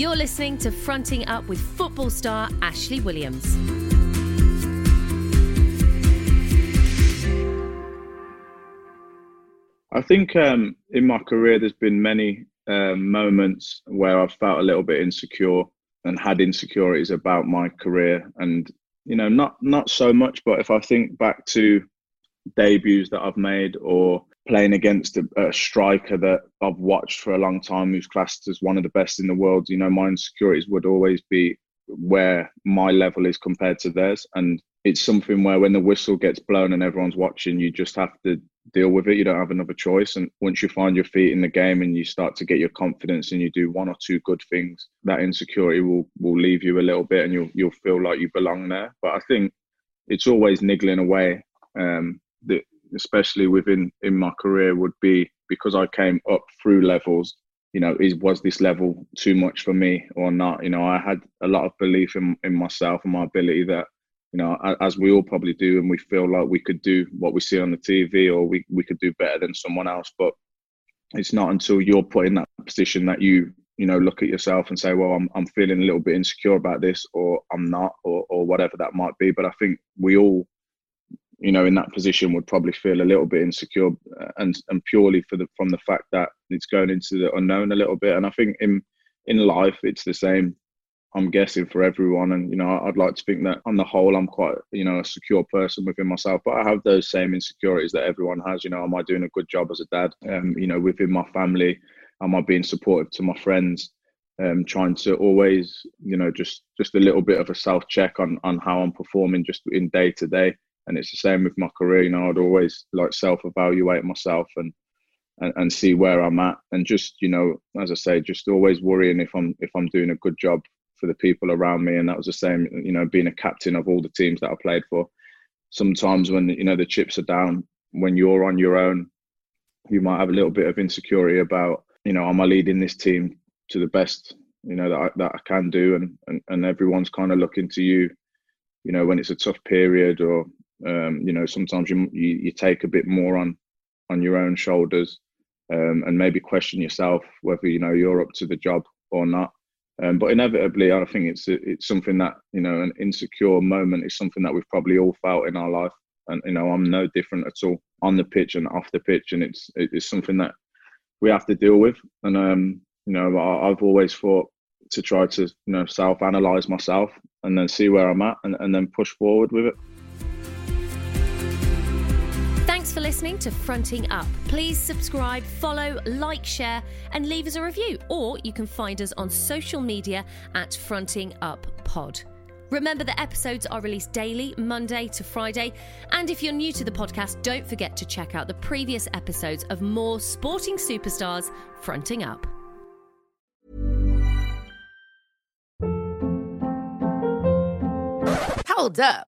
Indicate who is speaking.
Speaker 1: You're listening to Fronting Up with football star Ashley Williams.
Speaker 2: I think um, in my career, there's been many um, moments where I've felt a little bit insecure and had insecurities about my career, and you know, not not so much. But if I think back to debuts that I've made or playing against a, a, striker that I've watched for a long time who's classed as one of the best in the world, you know, my insecurities would always be where my level is compared to theirs. And it's something where when the whistle gets blown and everyone's watching, you just have to deal with it. You don't have another choice. And once you find your feet in the game and you start to get your confidence and you do one or two good things, that insecurity will will leave you a little bit and you'll you'll feel like you belong there. But I think it's always niggling away. Um, that especially within in my career would be because I came up through levels. You know, is was this level too much for me or not? You know, I had a lot of belief in in myself and my ability that you know, as we all probably do, and we feel like we could do what we see on the TV or we, we could do better than someone else. But it's not until you're put in that position that you, you know, look at yourself and say, well, I'm, I'm feeling a little bit insecure about this, or I'm not, or, or whatever that might be. But I think we all you know, in that position would probably feel a little bit insecure, uh, and and purely for the from the fact that it's going into the unknown a little bit. And I think in in life it's the same. I'm guessing for everyone, and you know, I'd like to think that on the whole, I'm quite you know a secure person within myself. But I have those same insecurities that everyone has. You know, am I doing a good job as a dad? Um, you know, within my family, am I being supportive to my friends? Um, trying to always, you know, just just a little bit of a self check on on how I'm performing just in day to day and it's the same with my career. You know, I'd always like self evaluate myself and, and and see where I'm at, and just you know, as I say, just always worrying if I'm if I'm doing a good job for the people around me. And that was the same, you know, being a captain of all the teams that I played for. Sometimes when you know the chips are down, when you're on your own, you might have a little bit of insecurity about, you know, am I leading this team to the best, you know, that I, that I can do, and and, and everyone's kind of looking to you, you know, when it's a tough period or um, you know, sometimes you, you, you take a bit more on on your own shoulders, um, and maybe question yourself whether you know you're up to the job or not. Um, but inevitably, I think it's it's something that you know an insecure moment is something that we've probably all felt in our life, and you know I'm no different at all on the pitch and off the pitch, and it's it's something that we have to deal with. And um, you know I, I've always thought to try to you know self-analyze myself and then see where I'm at, and, and then push forward with it.
Speaker 1: Thanks for listening to Fronting Up. Please subscribe, follow, like, share, and leave us a review. Or you can find us on social media at Fronting Up Pod. Remember that episodes are released daily, Monday to Friday. And if you're new to the podcast, don't forget to check out the previous episodes of more sporting superstars fronting up.
Speaker 3: Hold up.